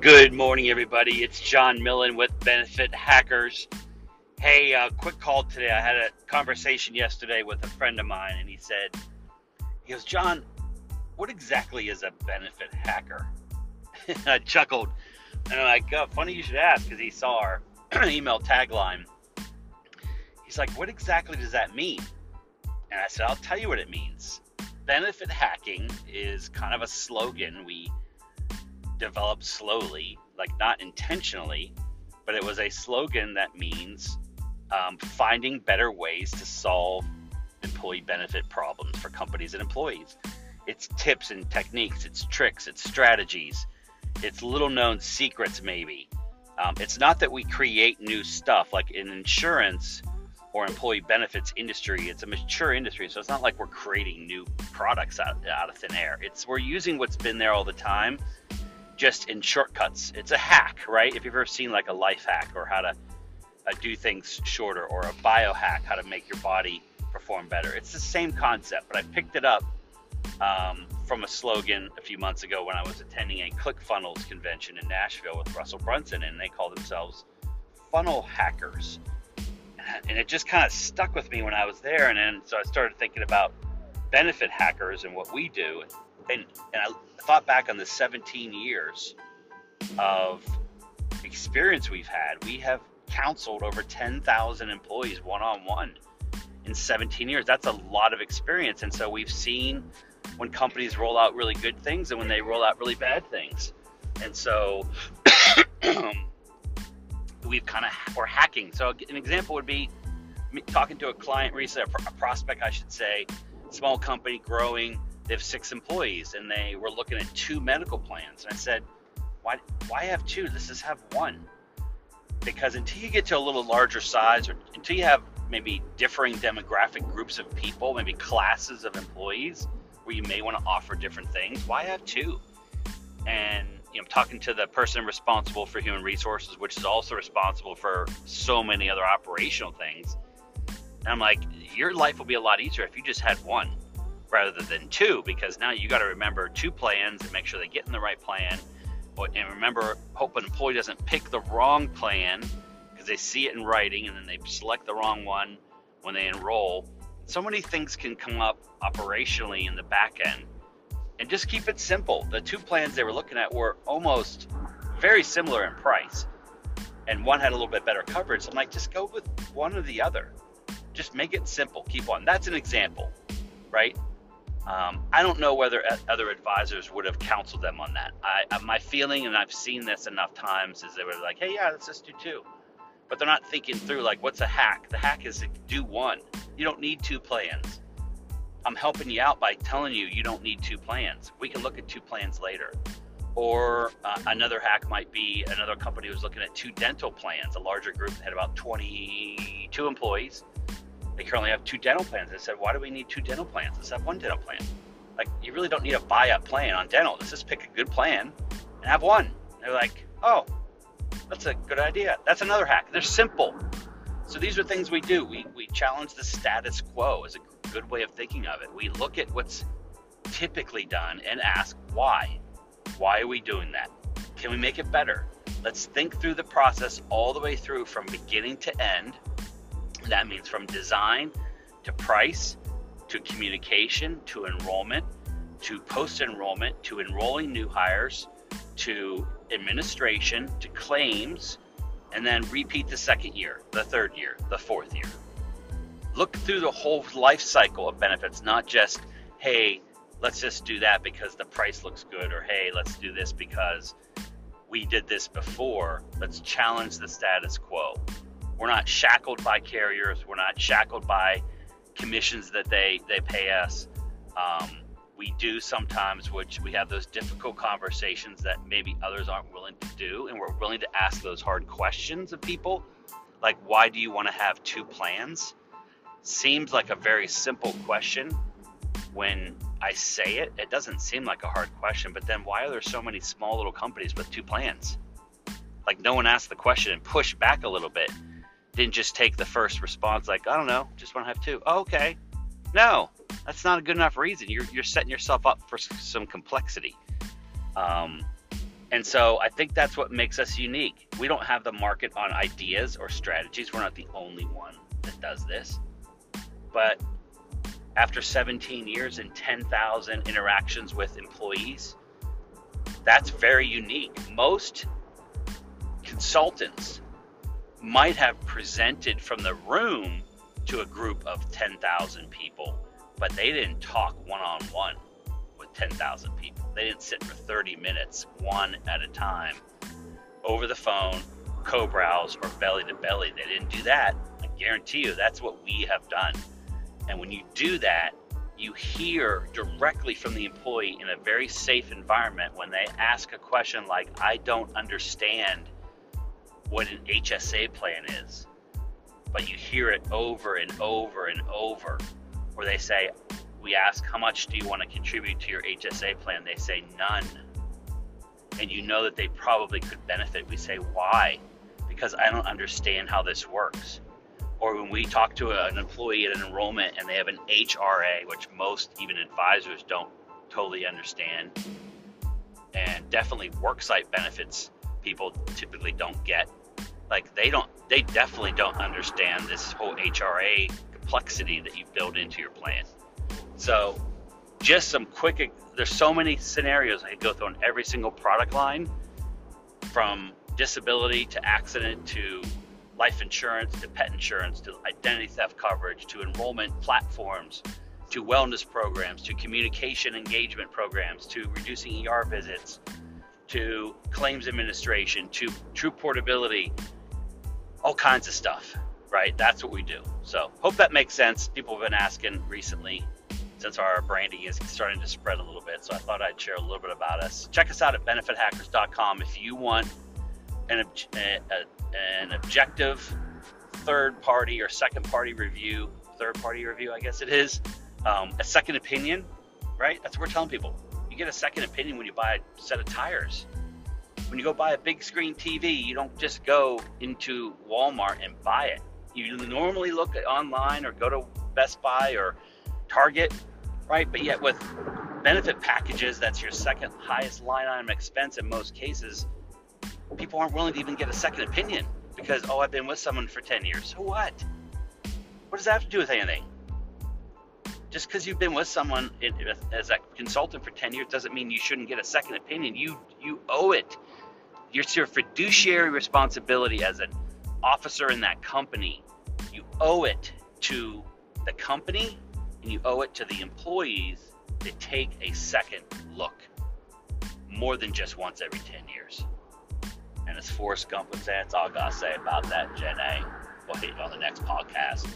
Good morning, everybody. It's John Millen with Benefit Hackers. Hey, uh, quick call today. I had a conversation yesterday with a friend of mine, and he said, he goes, John, what exactly is a benefit hacker? I chuckled, and I'm like, oh, funny you should ask, because he saw our email tagline. He's like, what exactly does that mean? And I said, I'll tell you what it means. Benefit hacking is kind of a slogan we developed slowly, like not intentionally, but it was a slogan that means um, finding better ways to solve employee benefit problems for companies and employees. It's tips and techniques, it's tricks, it's strategies, it's little known secrets, maybe. Um, it's not that we create new stuff like in insurance or employee benefits industry. It's a mature industry, so it's not like we're creating new products out, out of thin air. It's we're using what's been there all the time just in shortcuts. It's a hack, right? If you've ever seen like a life hack or how to uh, do things shorter or a biohack, how to make your body perform better. It's the same concept, but I picked it up um, from a slogan a few months ago when I was attending a ClickFunnels convention in Nashville with Russell Brunson, and they call themselves funnel hackers. And it just kind of stuck with me when I was there, and then so I started thinking about benefit hackers and what we do and, and I thought back on the 17 years of experience we've had. We have counseled over 10,000 employees one on one in 17 years. That's a lot of experience. And so we've seen when companies roll out really good things and when they roll out really bad things. And so we've kind of, we're hacking. So an example would be talking to a client recently, a prospect, I should say, small company growing they have six employees and they were looking at two medical plans. And I said, why, why have two? Let's just have one. Because until you get to a little larger size or until you have maybe differing demographic groups of people, maybe classes of employees where you may want to offer different things, why have two? And you know, talking to the person responsible for human resources, which is also responsible for so many other operational things. And I'm like, your life will be a lot easier if you just had one rather than two because now you got to remember two plans and make sure they get in the right plan. And remember, hope an employee doesn't pick the wrong plan because they see it in writing and then they select the wrong one when they enroll. So many things can come up operationally in the back end. And just keep it simple. The two plans they were looking at were almost very similar in price. And one had a little bit better coverage. I'm like, just go with one or the other. Just make it simple. Keep on. That's an example, right? Um, I don't know whether other advisors would have counseled them on that. I, my feeling, and I've seen this enough times, is they were like, "Hey, yeah, let's just do two. but they're not thinking through like, what's a hack? The hack is to do one. You don't need two plans. I'm helping you out by telling you you don't need two plans. We can look at two plans later. Or uh, another hack might be another company was looking at two dental plans. A larger group had about 22 employees they currently have two dental plans. They said, why do we need two dental plans? Let's have one dental plan. Like, you really don't need a buy up plan on dental. Let's just pick a good plan and have one. they're like, oh, that's a good idea. That's another hack. They're simple. So these are things we do. We, we challenge the status quo as a good way of thinking of it. We look at what's typically done and ask why. Why are we doing that? Can we make it better? Let's think through the process all the way through from beginning to end that means from design to price to communication to enrollment to post enrollment to enrolling new hires to administration to claims and then repeat the second year, the third year, the fourth year. Look through the whole life cycle of benefits, not just, hey, let's just do that because the price looks good, or hey, let's do this because we did this before. Let's challenge the status quo. We're not shackled by carriers. We're not shackled by commissions that they they pay us. Um, we do sometimes, which we have those difficult conversations that maybe others aren't willing to do, and we're willing to ask those hard questions of people, like why do you want to have two plans? Seems like a very simple question when I say it. It doesn't seem like a hard question, but then why are there so many small little companies with two plans? Like no one asked the question and pushed back a little bit didn't just take the first response like, I don't know, just want to have two. Oh, okay. No, that's not a good enough reason. You're, you're setting yourself up for some complexity. Um, And so I think that's what makes us unique. We don't have the market on ideas or strategies. We're not the only one that does this. But after 17 years and 10,000 interactions with employees, that's very unique. Most consultants might have presented from the room to a group of 10,000 people, but they didn't talk one on one with 10,000 people. They didn't sit for 30 minutes, one at a time, over the phone, co browse, or belly to belly. They didn't do that. I guarantee you that's what we have done. And when you do that, you hear directly from the employee in a very safe environment when they ask a question like, I don't understand what an HSA plan is. But you hear it over and over and over, where they say, we ask, How much do you want to contribute to your HSA plan? They say, None. And you know that they probably could benefit. We say, Why? Because I don't understand how this works. Or when we talk to an employee at an enrollment and they have an HRA, which most even advisors don't totally understand, and definitely worksite benefits people typically don't get. Like they don't, they definitely don't understand this whole HRA complexity that you build into your plan. So, just some quick, there's so many scenarios I could go through on every single product line from disability to accident to life insurance to pet insurance to identity theft coverage to enrollment platforms to wellness programs to communication engagement programs to reducing ER visits to claims administration to true portability, all kinds of stuff, right? That's what we do. So, hope that makes sense. People have been asking recently since our branding is starting to spread a little bit. So I thought I'd share a little bit about us. Check us out at benefithackers.com if you want an, a, an objective third party or second party review, third party review, I guess it is, um, a second opinion, right? That's what we're telling people. You get a second opinion when you buy a set of tires. When you go buy a big screen TV, you don't just go into Walmart and buy it. You normally look online or go to Best Buy or Target, right? But yet with benefit packages, that's your second highest line item expense in most cases. People aren't willing to even get a second opinion because, oh, I've been with someone for 10 years. So what? What does that have to do with anything? Just because you've been with someone as a consultant for 10 years doesn't mean you shouldn't get a second opinion. You you owe it. It's your fiduciary responsibility as an officer in that company. You owe it to the company and you owe it to the employees to take a second look more than just once every 10 years. And as Forrest Gump would say, that's all I gotta say about that, Jen A. We'll hit you on the next podcast.